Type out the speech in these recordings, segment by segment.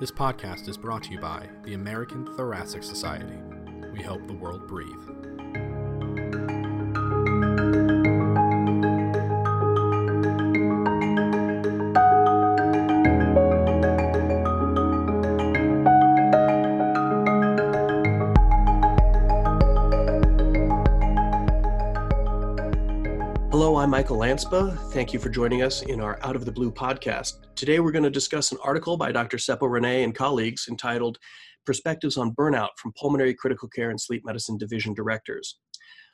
This podcast is brought to you by the American Thoracic Society. We help the world breathe. Michael Lanspa. Thank you for joining us in our Out of the Blue podcast. Today, we're going to discuss an article by Dr. Seppo Rinne and colleagues entitled Perspectives on Burnout from Pulmonary Critical Care and Sleep Medicine Division Directors.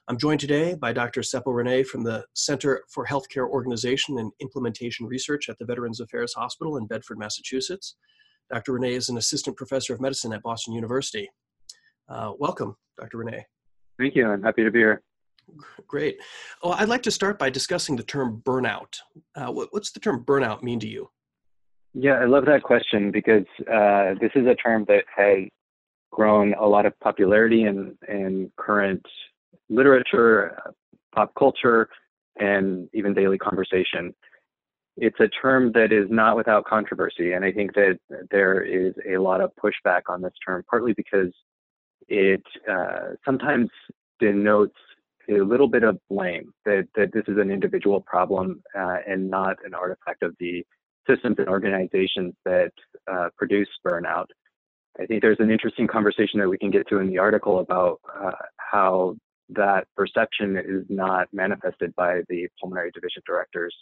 I'm joined today by Dr. Seppo Rinne from the Center for Healthcare Organization and Implementation Research at the Veterans Affairs Hospital in Bedford, Massachusetts. Dr. Rinne is an assistant professor of medicine at Boston University. Uh, welcome, Dr. Rinne. Thank you. I'm happy to be here. Great. Well, I'd like to start by discussing the term burnout. Uh, what, what's the term burnout mean to you? Yeah, I love that question because uh, this is a term that has grown a lot of popularity in, in current literature, pop culture, and even daily conversation. It's a term that is not without controversy, and I think that there is a lot of pushback on this term, partly because it uh, sometimes denotes a little bit of blame that, that this is an individual problem uh, and not an artifact of the systems and organizations that uh, produce burnout. I think there's an interesting conversation that we can get to in the article about uh, how that perception is not manifested by the pulmonary division directors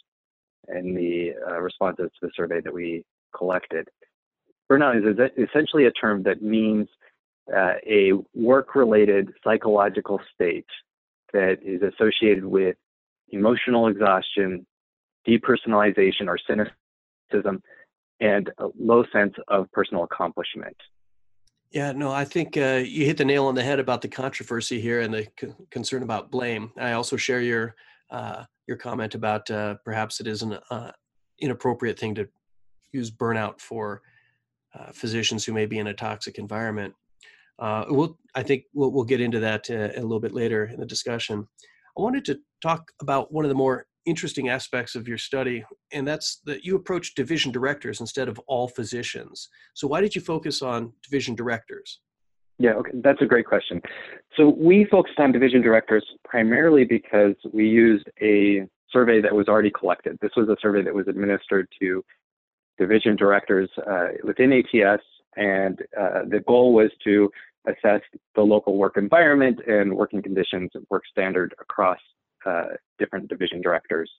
in the uh, responses to the survey that we collected. Burnout is essentially a term that means uh, a work related psychological state that is associated with emotional exhaustion, depersonalization or cynicism, and a low sense of personal accomplishment. Yeah, no, I think uh, you hit the nail on the head about the controversy here and the c- concern about blame. I also share your uh, your comment about uh, perhaps it is an uh, inappropriate thing to use burnout for uh, physicians who may be in a toxic environment. Uh, we'll, I think we'll, we'll get into that uh, a little bit later in the discussion. I wanted to talk about one of the more interesting aspects of your study, and that's that you approach division directors instead of all physicians. So, why did you focus on division directors? Yeah, okay, that's a great question. So, we focused on division directors primarily because we used a survey that was already collected. This was a survey that was administered to division directors uh, within ATS, and uh, the goal was to assess the local work environment and working conditions and work standard across uh, different division directors.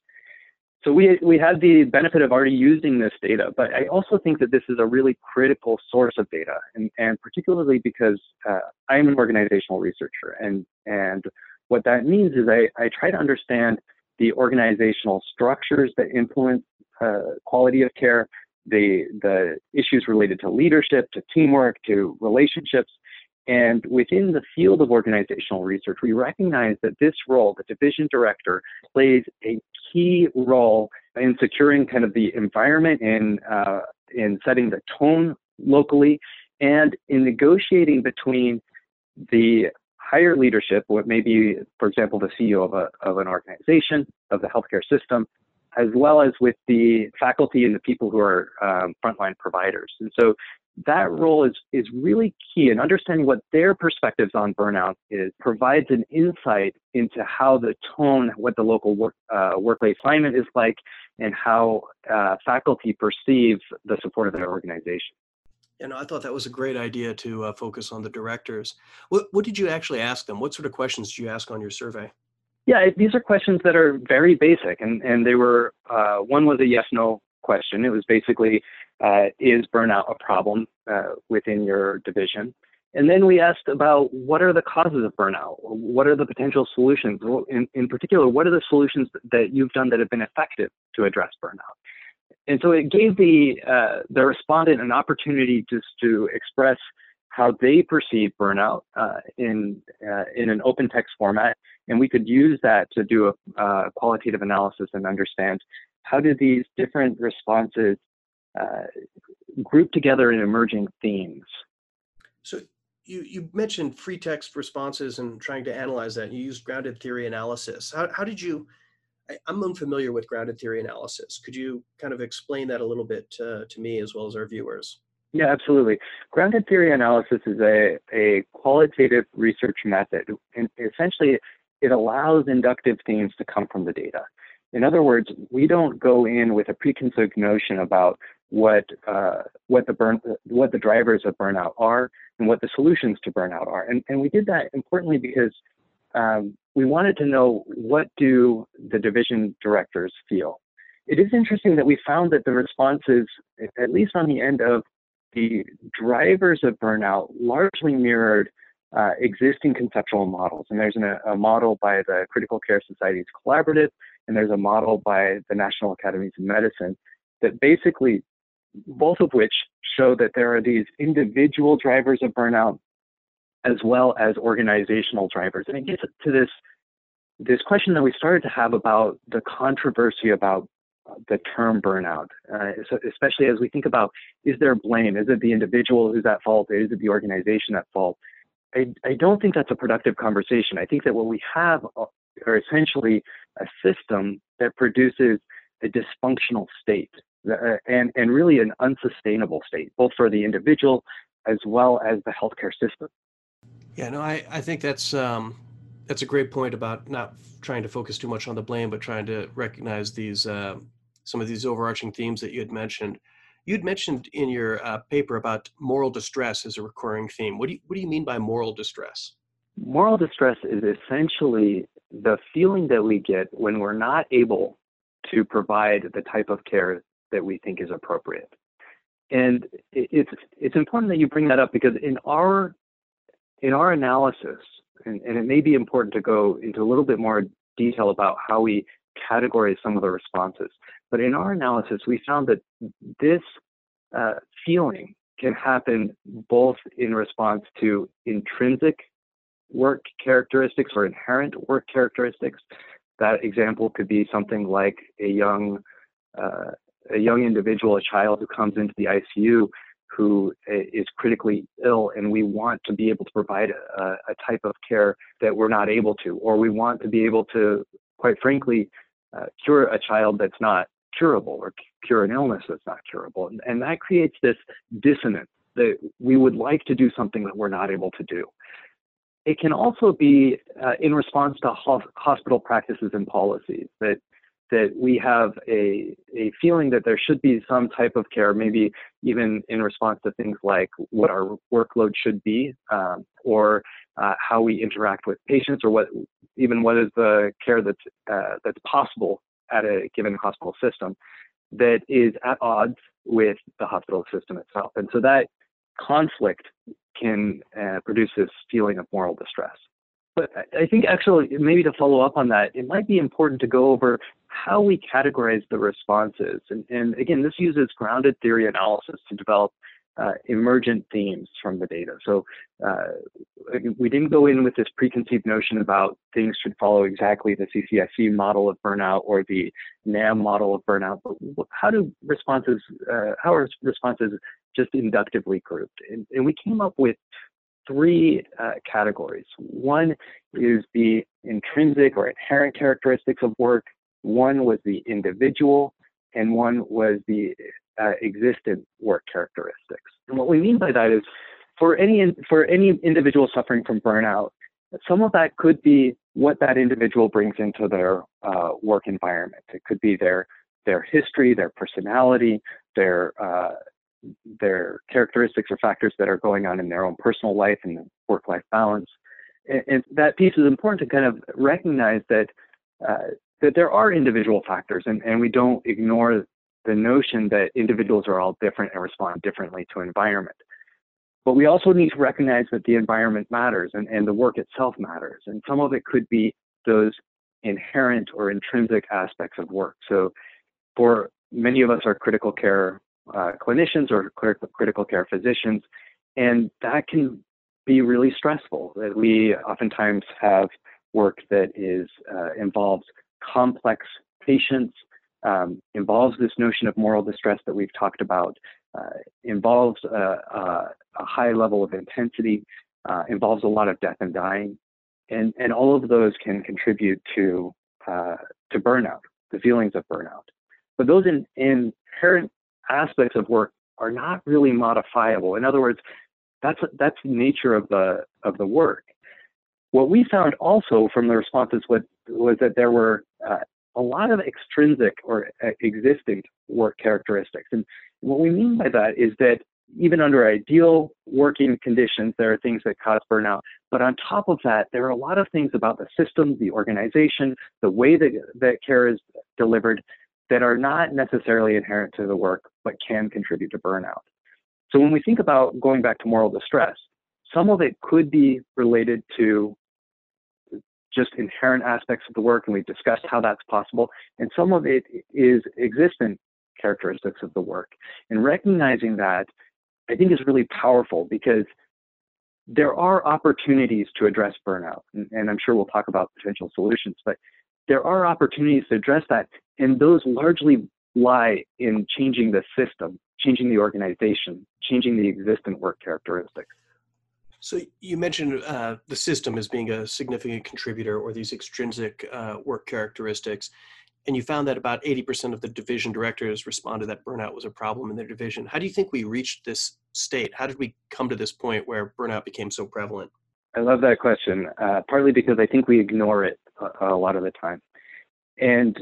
So we, we had the benefit of already using this data, but I also think that this is a really critical source of data, and, and particularly because uh, I'm an organizational researcher, and, and what that means is I, I try to understand the organizational structures that influence uh, quality of care, the, the issues related to leadership, to teamwork, to relationships, and within the field of organizational research, we recognize that this role, the division director, plays a key role in securing kind of the environment and uh, in setting the tone locally and in negotiating between the higher leadership, what may be, for example, the CEO of, a, of an organization, of the healthcare system, as well as with the faculty and the people who are um, frontline providers. And so that role is, is really key and understanding what their perspectives on burnout is provides an insight into how the tone, what the local work, uh, workplace climate is like, and how uh, faculty perceive the support of their organization. And I thought that was a great idea to uh, focus on the directors. What, what did you actually ask them? What sort of questions did you ask on your survey? Yeah, these are questions that are very basic, and, and they were uh, one was a yes no question. It was basically uh, is burnout a problem uh, within your division? And then we asked about what are the causes of burnout? What are the potential solutions? In, in particular, what are the solutions that you've done that have been effective to address burnout? And so it gave the uh, the respondent an opportunity just to express how they perceive burnout uh, in uh, in an open text format, and we could use that to do a uh, qualitative analysis and understand how do these different responses uh, group together in emerging themes. So you, you mentioned free text responses and trying to analyze that. You used grounded theory analysis. How, how did you, I, am unfamiliar with grounded theory analysis. Could you kind of explain that a little bit to me as well as our viewers? Yeah, absolutely. Grounded theory analysis is a, a qualitative research method. And essentially, it allows inductive themes to come from the data. In other words, we don't go in with a preconceived notion about what uh, what the burn what the drivers of burnout are and what the solutions to burnout are. And, and we did that importantly because um, we wanted to know what do the division directors feel. It is interesting that we found that the responses, at least on the end of the drivers of burnout, largely mirrored uh, existing conceptual models. And there's an, a model by the Critical Care Society's Collaborative, and there's a model by the National Academies of Medicine that basically, both of which show that there are these individual drivers of burnout as well as organizational drivers. And it gets to this this question that we started to have about the controversy about the term burnout, uh, especially as we think about is there blame? Is it the individual who's at fault? Is it the organization at fault? I, I don't think that's a productive conversation. I think that what we have are essentially a system that produces a dysfunctional state uh, and, and really an unsustainable state, both for the individual as well as the healthcare system. Yeah, no, I, I think that's um, that's a great point about not trying to focus too much on the blame, but trying to recognize these uh, some of these overarching themes that you had mentioned. You'd mentioned in your uh, paper about moral distress as a recurring theme. What do you what do you mean by moral distress? Moral distress is essentially the feeling that we get when we're not able to provide the type of care that we think is appropriate. And it's it's important that you bring that up because in our in our analysis, and, and it may be important to go into a little bit more detail about how we categorize some of the responses. But in our analysis, we found that this uh, feeling can happen both in response to intrinsic work characteristics or inherent work characteristics. That example could be something like a young uh, a young individual, a child who comes into the ICU who is critically ill, and we want to be able to provide a, a type of care that we're not able to, or we want to be able to, quite frankly, uh, cure a child that's not curable or cure an illness that's not curable. And, and that creates this dissonance that we would like to do something that we're not able to do. It can also be uh, in response to ho- hospital practices and policies that that we have a, a feeling that there should be some type of care, maybe even in response to things like what our workload should be, um, or uh, how we interact with patients, or what even what is the care that's uh, that's possible at a given hospital system that is at odds with the hospital system itself. And so that conflict can uh, produce this feeling of moral distress. But I think actually, maybe to follow up on that, it might be important to go over how we categorize the responses. And, and again, this uses grounded theory analysis to develop uh, emergent themes from the data. So uh, we didn't go in with this preconceived notion about things should follow exactly the CCIC model of burnout or the NAM model of burnout. But how do responses, uh, how are responses just inductively grouped? And, and we came up with three uh, categories. One is the intrinsic or inherent characteristics of work. One was the individual, and one was the uh, existed work characteristics. And what we mean by that is for any, for any individual suffering from burnout, some of that could be what that individual brings into their uh, work environment. It could be their, their history, their personality, their, uh, their characteristics or factors that are going on in their own personal life and work life balance. And, and, that piece is important to kind of recognize that. Uh, that there are individual factors and, and we don't ignore the notion that individuals are all different and respond differently to environment. But we also need to recognize that the environment matters and, and the work itself matters. And some of it could be those inherent or intrinsic aspects of work. So for many of us are critical care uh, clinicians or critical care physicians, and that can be really stressful. That we oftentimes have work that is uh, involves complex patients um, involves this notion of moral distress that we've talked about, uh, involves a, a, a, high level of intensity, uh, involves a lot of death and dying, and, and all of those can contribute to uh, to burnout, the feelings of burnout. But those in, inherent aspects of work are not really modifiable. In other words, that's that's the nature of the of the work. What we found also from the responses was was that there were uh, a lot of extrinsic or uh, existing work characteristics, and what we mean by that is that even under ideal working conditions, there are things that cause burnout. But on top of that, there are a lot of things about the system, the organization, the way that, that care is delivered that are not necessarily inherent to the work, but can contribute to burnout. So when we think about going back to moral distress, some of it could be related to just inherent aspects of the work, and we've discussed how that's possible. And some of it is existent characteristics of the work. And recognizing that, I think, is really powerful because there are opportunities to address burnout. And, and I'm sure we'll talk about potential solutions, but there are opportunities to address that. And those largely lie in changing the system, changing the organization, changing the existent work characteristics. So you mentioned uh, the system as being a significant contributor or these extrinsic uh, work characteristics. And you found that about 80% of the division directors responded that burnout was a problem in their division. How do you think we reached this state? How did we come to this point where burnout became so prevalent? I love that question, uh, partly because I think we ignore it a, a lot of the time. And,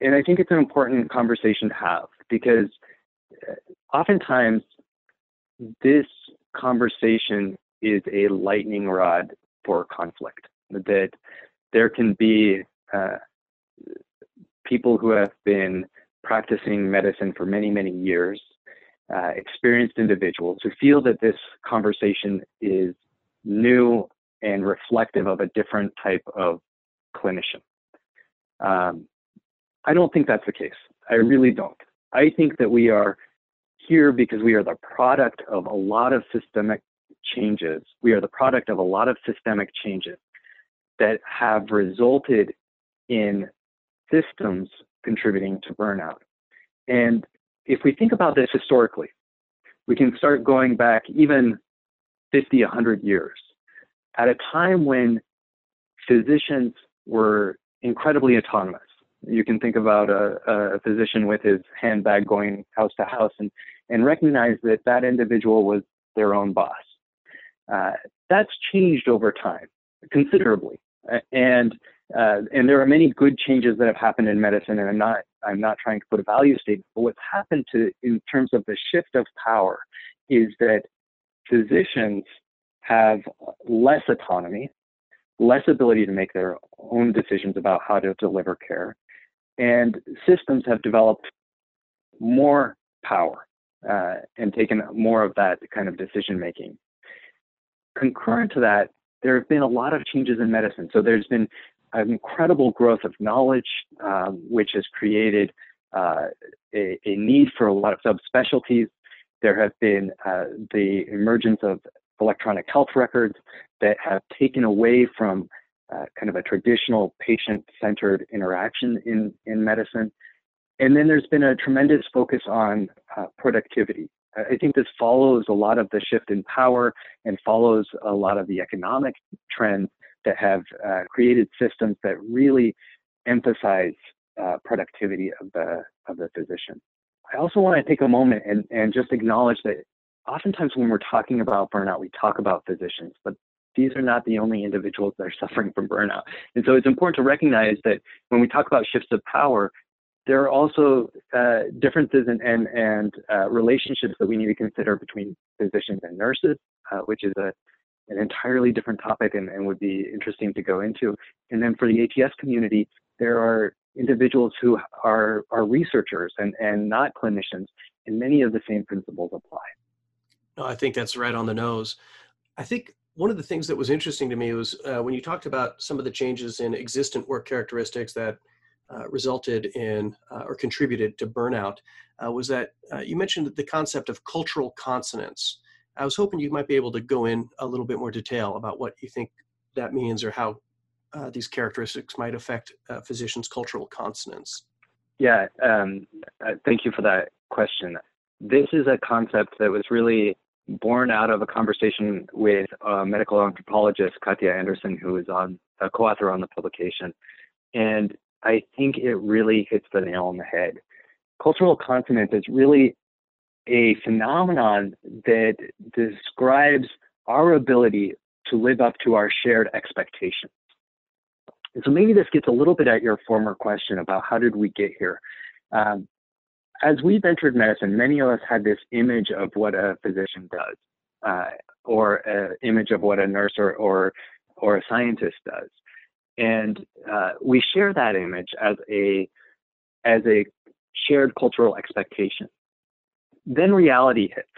and I think it's an important conversation to have because uh, oftentimes this conversation is a lightning rod for conflict. That there can be uh, people who have been practicing medicine for many, many years, uh, experienced individuals who feel that this conversation is new and reflective of a different type of clinician. Um, I don't think that's the case. I really don't. I think that we are here because we are the product of a lot of systemic changes. We are the product of a lot of systemic changes that have resulted in systems contributing to burnout. And if we think about this historically, we can start going back even 50, 100 years at a time when physicians were incredibly autonomous. You can think about a, a physician with his handbag going house to house and, and recognize that that individual was their own boss. Uh, that's changed over time considerably. And uh, and there are many good changes that have happened in medicine, and I'm not I'm not trying to put a value statement, but what's happened to in terms of the shift of power is that physicians have less autonomy, less ability to make their own decisions about how to deliver care, and systems have developed more power uh, and taken more of that kind of decision making. Concurrent to that, there have been a lot of changes in medicine. So there's been an incredible growth of knowledge, um, which has created uh, a, a, need for a lot of subspecialties. There have been uh, the emergence of electronic health records that have taken away from uh, kind of a traditional patient-centered interaction in, in medicine. And then there's been a tremendous focus on uh, productivity. I think this follows a lot of the shift in power and follows a lot of the economic trends that have uh, created systems that really emphasize uh, productivity of the of the physician. I also want to take a moment and, and just acknowledge that oftentimes when we're talking about burnout, we talk about physicians, but these are not the only individuals that are suffering from burnout. And so it's important to recognize that when we talk about shifts of power, there are also uh, differences and and, and uh, relationships that we need to consider between physicians and nurses, uh, which is a an entirely different topic and, and would be interesting to go into. And then for the ATS community, there are individuals who are, are researchers and, and not clinicians, and many of the same principles apply. No, I think that's right on the nose. I think one of the things that was interesting to me was uh, when you talked about some of the changes in existent work characteristics that uh, resulted in uh, or contributed to burnout, uh, was that uh, you mentioned the concept of cultural consonance. I was hoping you might be able to go in a little bit more detail about what you think that means or how uh, these characteristics might affect physicians' cultural consonance. Yeah, um, thank you for that question. This is a concept that was really born out of a conversation with a medical anthropologist, Katja Anderson, who is on a co-author on the publication. And I think it really hits the nail on the head. Cultural consonance is really a phenomenon that describes our ability to live up to our shared expectations. And so maybe this gets a little bit at your former question about how did we get here. Um, as we've entered medicine, many of us had this image of what a physician does, uh, or an image of what a nurse or, or, or a scientist does. And uh, we share that image as a, as a shared cultural expectation. Then reality hits.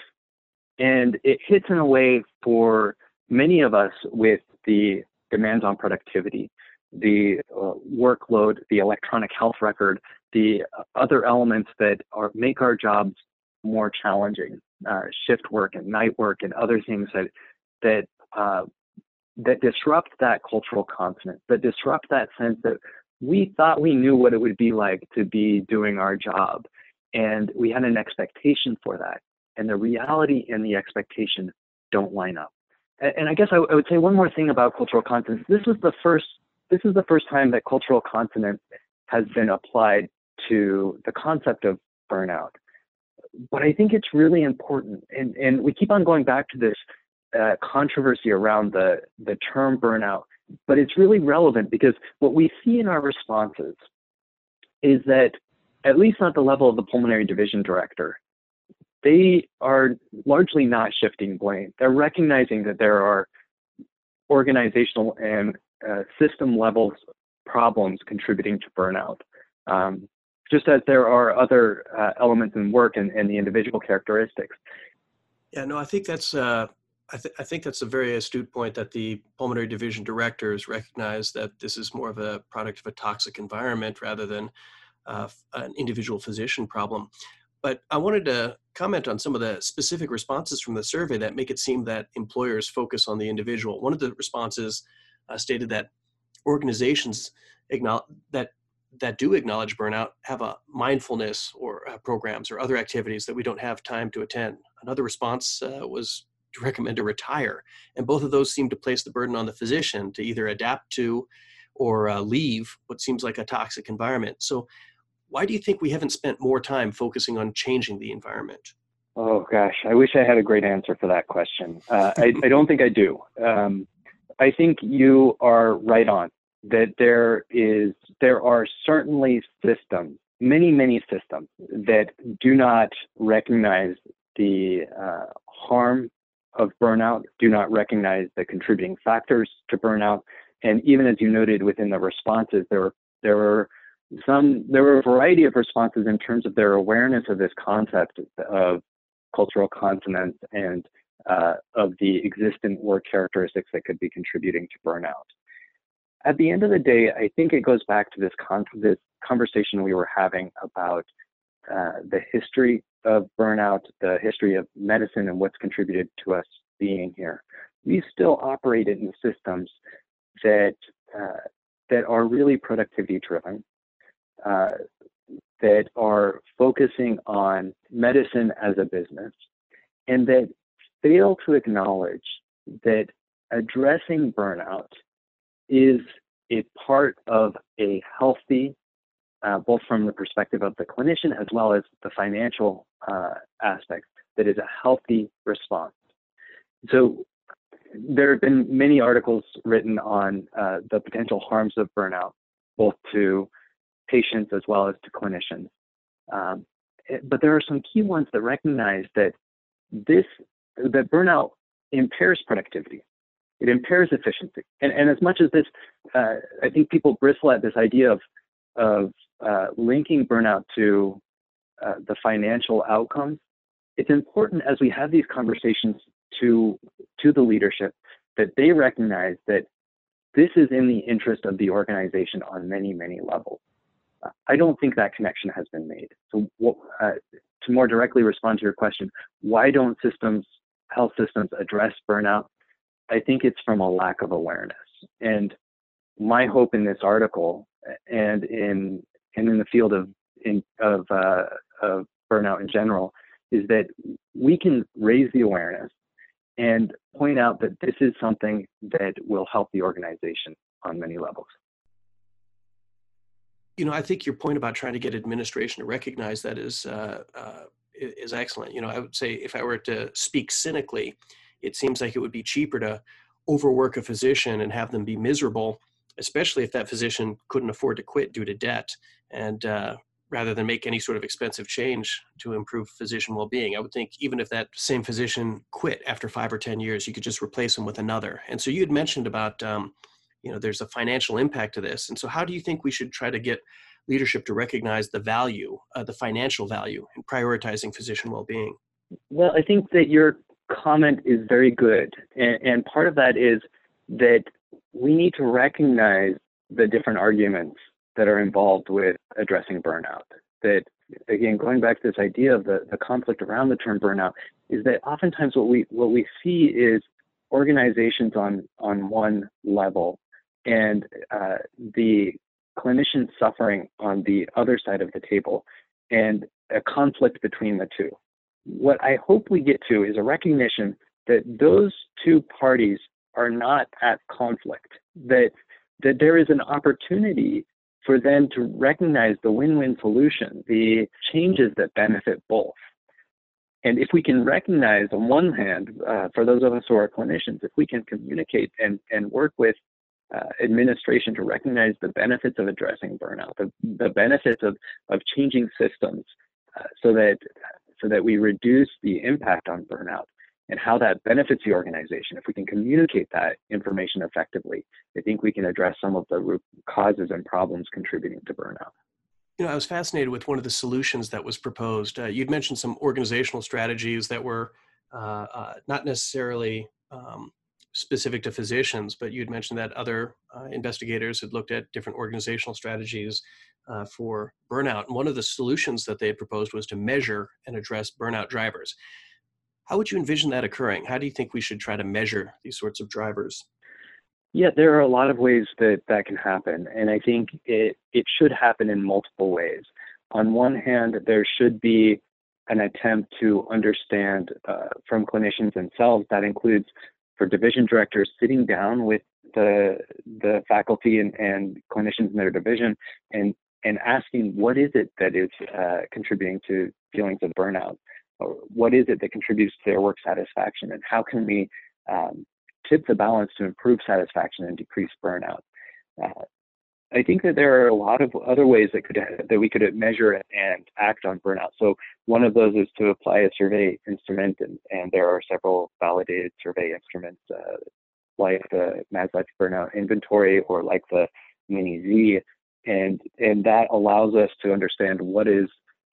And it hits in a way for many of us with the demands on productivity, the uh, workload, the electronic health record, the other elements that are, make our jobs more challenging, uh, shift work and night work and other things that that uh, that disrupt that cultural consonance, that disrupt that sense that we thought we knew what it would be like to be doing our job, and we had an expectation for that, and the reality and the expectation don't line up. And, I guess I, would say one more thing about cultural consonance. This was the first. This is the first time that cultural consonance has been applied to the concept of burnout. But I think it's really important, and, and we keep on going back to this uh, controversy around the, the term burnout, but it's really relevant because what we see in our responses is that, at least not the level of the pulmonary division director, they are largely not shifting blame. They're recognizing that there are organizational and uh, system level problems contributing to burnout. Um, just as there are other uh, elements in work and, and, the individual characteristics. Yeah, no, I think that's uh, I, th- I, think that's a very astute point that the pulmonary division directors recognize that this is more of a product of a toxic environment rather than uh, an individual physician problem. But I wanted to comment on some of the specific responses from the survey that make it seem that employers focus on the individual. One of the responses uh, stated that organizations that that do acknowledge burnout have a mindfulness or uh, programs or other activities that we don't have time to attend. Another response uh, was to recommend to retire, and both of those seem to place the burden on the physician to either adapt to or uh, leave what seems like a toxic environment. So, why do you think we haven't spent more time focusing on changing the environment? Oh gosh, I wish I had a great answer for that question. Uh, I, I, don't think I do. Um, I think you are right on that there is there are certainly systems, many many systems that do not recognize the uh, harm of burnout, do not recognize the contributing factors to burnout, and even as you noted within the responses, there were there were some there were a variety of responses in terms of their awareness of this concept of cultural consonance and uh, of the existent work characteristics that could be contributing to burnout at the end of the day, I think it goes back to this, con- this conversation we were having about uh, the history of burnout, the history of medicine, and what's contributed to us being here. We still operate in systems that uh, that are really productivity driven, uh, that are focusing on medicine as a business, and that fail to acknowledge that addressing burnout is a part of a healthy, uh, both from the perspective of the clinician as well as the financial uh, aspect, that is a healthy response. So there have been many articles written on uh, the potential harms of burnout, both to patients as well as to clinicians. Um, eh, but there are some key ones that recognize that this that burnout impairs productivity. It impairs efficiency. And, and as much as this, uh, I think people bristle at this idea of, of uh, linking burnout to uh, the financial outcomes, it's important as we have these conversations to, to the leadership that they recognize that this is in the interest of the organization on many, many levels. I don't think that connection has been made. So, uh, to more directly respond to your question, why don't systems, health systems address burnout? I think it's from a lack of awareness. And my hope in this article and in and in the field of in, of, uh, of burnout in general is that we can raise the awareness and point out that this is something that will help the organization on many levels. You know, I think your point about trying to get administration to recognize that is uh, uh, is excellent. You know, I would say if I were to speak cynically, it seems like it would be cheaper to overwork a physician and have them be miserable, especially if that physician couldn't afford to quit due to debt. And uh, rather than make any sort of expensive change to improve physician well-being, I would think even if that same physician quit after five or ten years, you could just replace them with another. And so you had mentioned about, um, you know, there's a financial impact to this. And so how do you think we should try to get leadership to recognize the value, uh, the financial value in prioritizing physician well-being? Well, I think that your comment is very good. And, and part of that is that we need to recognize the different arguments that are involved with addressing burnout. That again, going back to this idea of the, the conflict around the term burnout, is that oftentimes what we what we see is organizations on on one level and uh, the clinicians suffering on the other side of the table and a conflict between the two. What I hope we get to is a recognition that those two parties are not at conflict, that, that there is an opportunity for them to recognize the win-win solution, the changes that benefit both. And if we can recognize, on one hand, uh, for those of us who are clinicians, if we can communicate and, and work with uh, administration to recognize the benefits of addressing burnout, the, the benefits of, of changing systems uh, so that so that we reduce the impact on burnout and how that benefits the organization. If we can communicate that information effectively, I think we can address some of the root causes and problems contributing to burnout. You know, I was fascinated with one of the solutions that was proposed. Uh, you'd mentioned some organizational strategies that were uh, uh, not necessarily um, specific to physicians, but you'd mentioned that other uh, investigators had looked at different organizational strategies uh, for burnout. And one of the solutions that they had proposed was to measure and address burnout drivers. How would you envision that occurring? How do you think we should try to measure these sorts of drivers? Yeah, there are a lot of ways that that can happen, and I think it it should happen in multiple ways. On one hand, there should be an attempt to understand uh, from clinicians themselves. That includes for division directors sitting down with the the faculty and, and clinicians in their division and and asking what is it that is uh, contributing to feelings of burnout? Or what is it that contributes to their work satisfaction? And how can we um, tip the balance to improve satisfaction and decrease burnout? Uh, I think that there are a lot of other ways that could that we could measure and act on burnout. So one of those is to apply a survey instrument, and, and there are several validated survey instruments uh, like the Maslach Burnout Inventory or like the Mini Z, and and that allows us to understand what is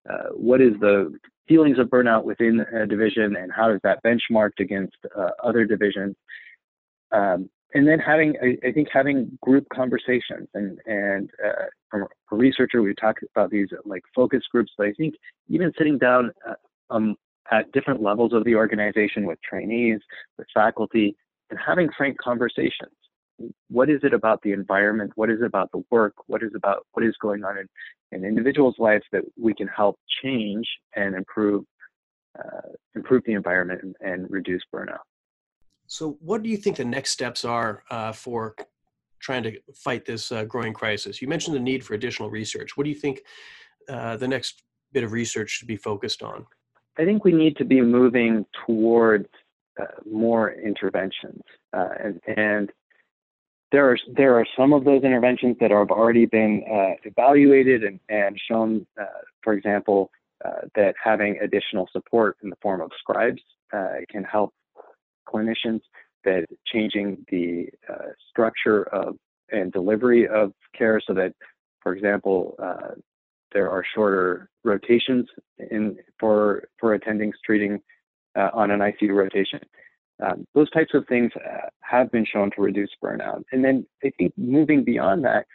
uh, what is the feelings of burnout within a division and how is that benchmarked against uh, other divisions. Um, and then having I, I, think having group conversations and and uh, from a researcher we talked about these like focus groups but i think even sitting down uh, um, at different levels of the organization with trainees with faculty and having frank conversations. What is it about the environment? What is it about the work? What is about what is going on in, in individuals lives that we can help change and improve uh, improve the environment and, and reduce burnout so, what do you think the next steps are uh, for trying to fight this uh, growing crisis? You mentioned the need for additional research. What do you think uh, the next bit of research should be focused on? I think we need to be moving towards uh, more interventions, uh, and, and there are there are some of those interventions that have already been uh, evaluated and, and shown, for example, that having additional support in the form of scribes can help clinicians, that changing the uh, structure of and delivery of care so that, for example, uh, there are shorter rotations in for for attendings treating uh, on an ICU rotation. Um, those types of things uh, have been shown to reduce burnout. And then I think moving beyond that,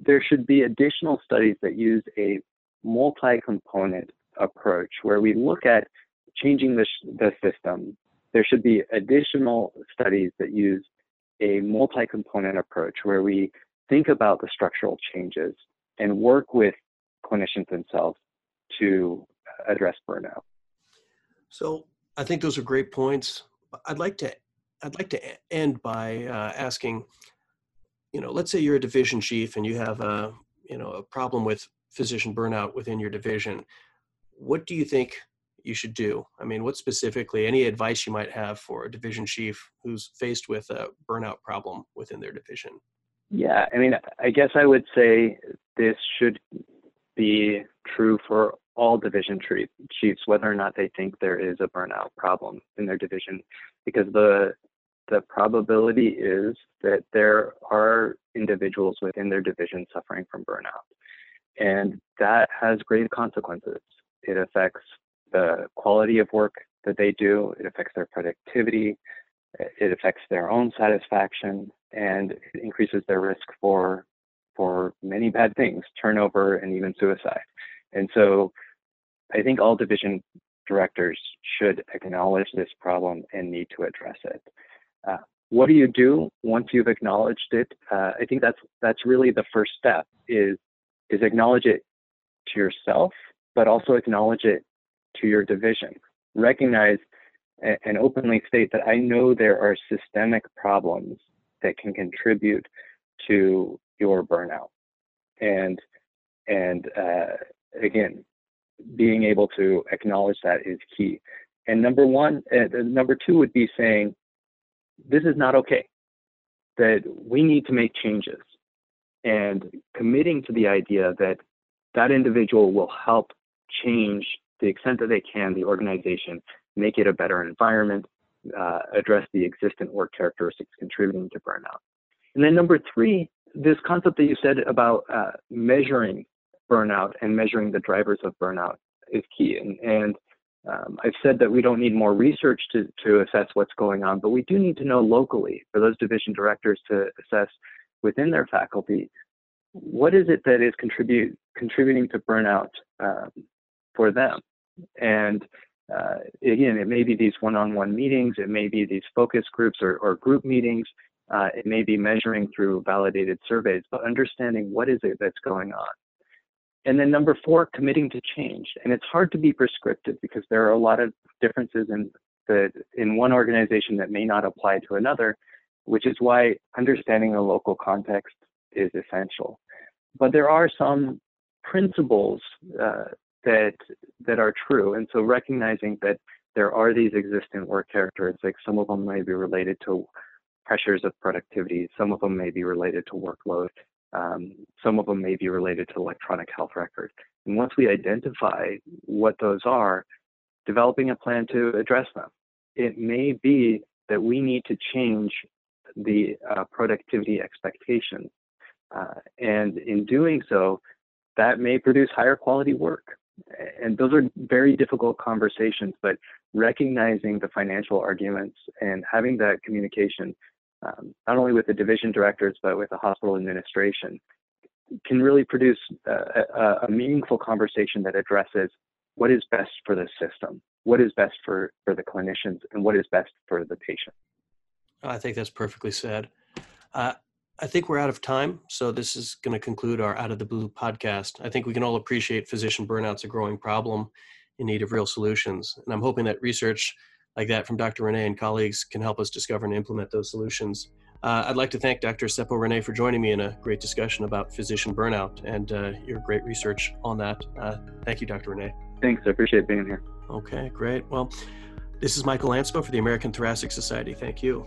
there should be additional studies that use a multi-component approach where we look at changing the, the system, there should be additional studies that use a multi-component approach where we think about the structural changes and work with clinicians themselves to address burnout. So I think those are great points. I'd like to I'd like to end by uh, asking, you know, let's say you're a division chief and you have a you know a problem with physician burnout within your division. What do you think you should do? I mean, what specifically, any advice you might have for a division chief who's faced with a burnout problem within their division? Yeah, I mean, I guess I would say this should be true for all division chiefs, whether or not they think there is a burnout problem in their division, because the the probability is that there are individuals within their division suffering from burnout. And that has grave consequences. It affects the quality of work that they do, it affects their productivity, it affects their own satisfaction, and it increases their risk for for many bad things, turnover and even suicide. And so I think all division directors should acknowledge this problem and need to address it. Uh, what do you do once you've acknowledged it? Uh, I think that's that's really the first step is is acknowledge it to yourself, but also acknowledge it to your division. Recognize and openly state that I know there are systemic problems that can contribute to your burnout. And and uh, again, being able to acknowledge that is key. And number one, uh, number two would be saying, this is not okay. That we need to make changes, and committing to the idea that that individual will help change the extent that they can the organization, make it a better environment, uh, address the existent work characteristics contributing to burnout. And then number three, this concept that you said about uh, measuring burnout and measuring the drivers of burnout is key. And, and um, I've said that we don't need more research to, to assess what's going on, but we do need to know locally for those division directors to assess within their faculty what is it that is contribute, contributing to burnout um, for them. And uh, again, it may be these one-on-one meetings, it may be these focus groups or, or group meetings, uh, it may be measuring through validated surveys, but understanding what is it that's going on. And then number four, committing to change. And it's hard to be prescriptive because there are a lot of differences in the in one organization that may not apply to another, which is why understanding the local context is essential. But there are some principles uh, that that are true. And so recognizing that there are these existing work characteristics, some of them may be related to pressures of productivity, some of them may be related to workload, um, some of them may be related to electronic health records. And once we identify what those are, developing a plan to address them. It may be that we need to change the uh, productivity expectations. Uh, and in doing so, that may produce higher quality work and those are very difficult conversations, but recognizing the financial arguments and having that communication, um, not only with the division directors, but with the hospital administration, can really produce a, a, meaningful conversation that addresses what is best for the system, what is best for, for the clinicians, and what is best for the patient. I think that's perfectly said. Uh, I think we're out of time, so this is going to conclude our Out of the Blue podcast. I think we can all appreciate physician burnout's a growing problem in need of real solutions, and I'm hoping that research like that from Dr. Rinne and colleagues can help us discover and implement those solutions. Uh, I'd like to thank Dr. Seppo Rinne for joining me in a great discussion about physician burnout and uh, your great research on that. Uh, thank you, Dr. Rinne. Thanks. I appreciate being here. Okay, great. Well, this is Michael Lanspa for the American Thoracic Society. Thank you.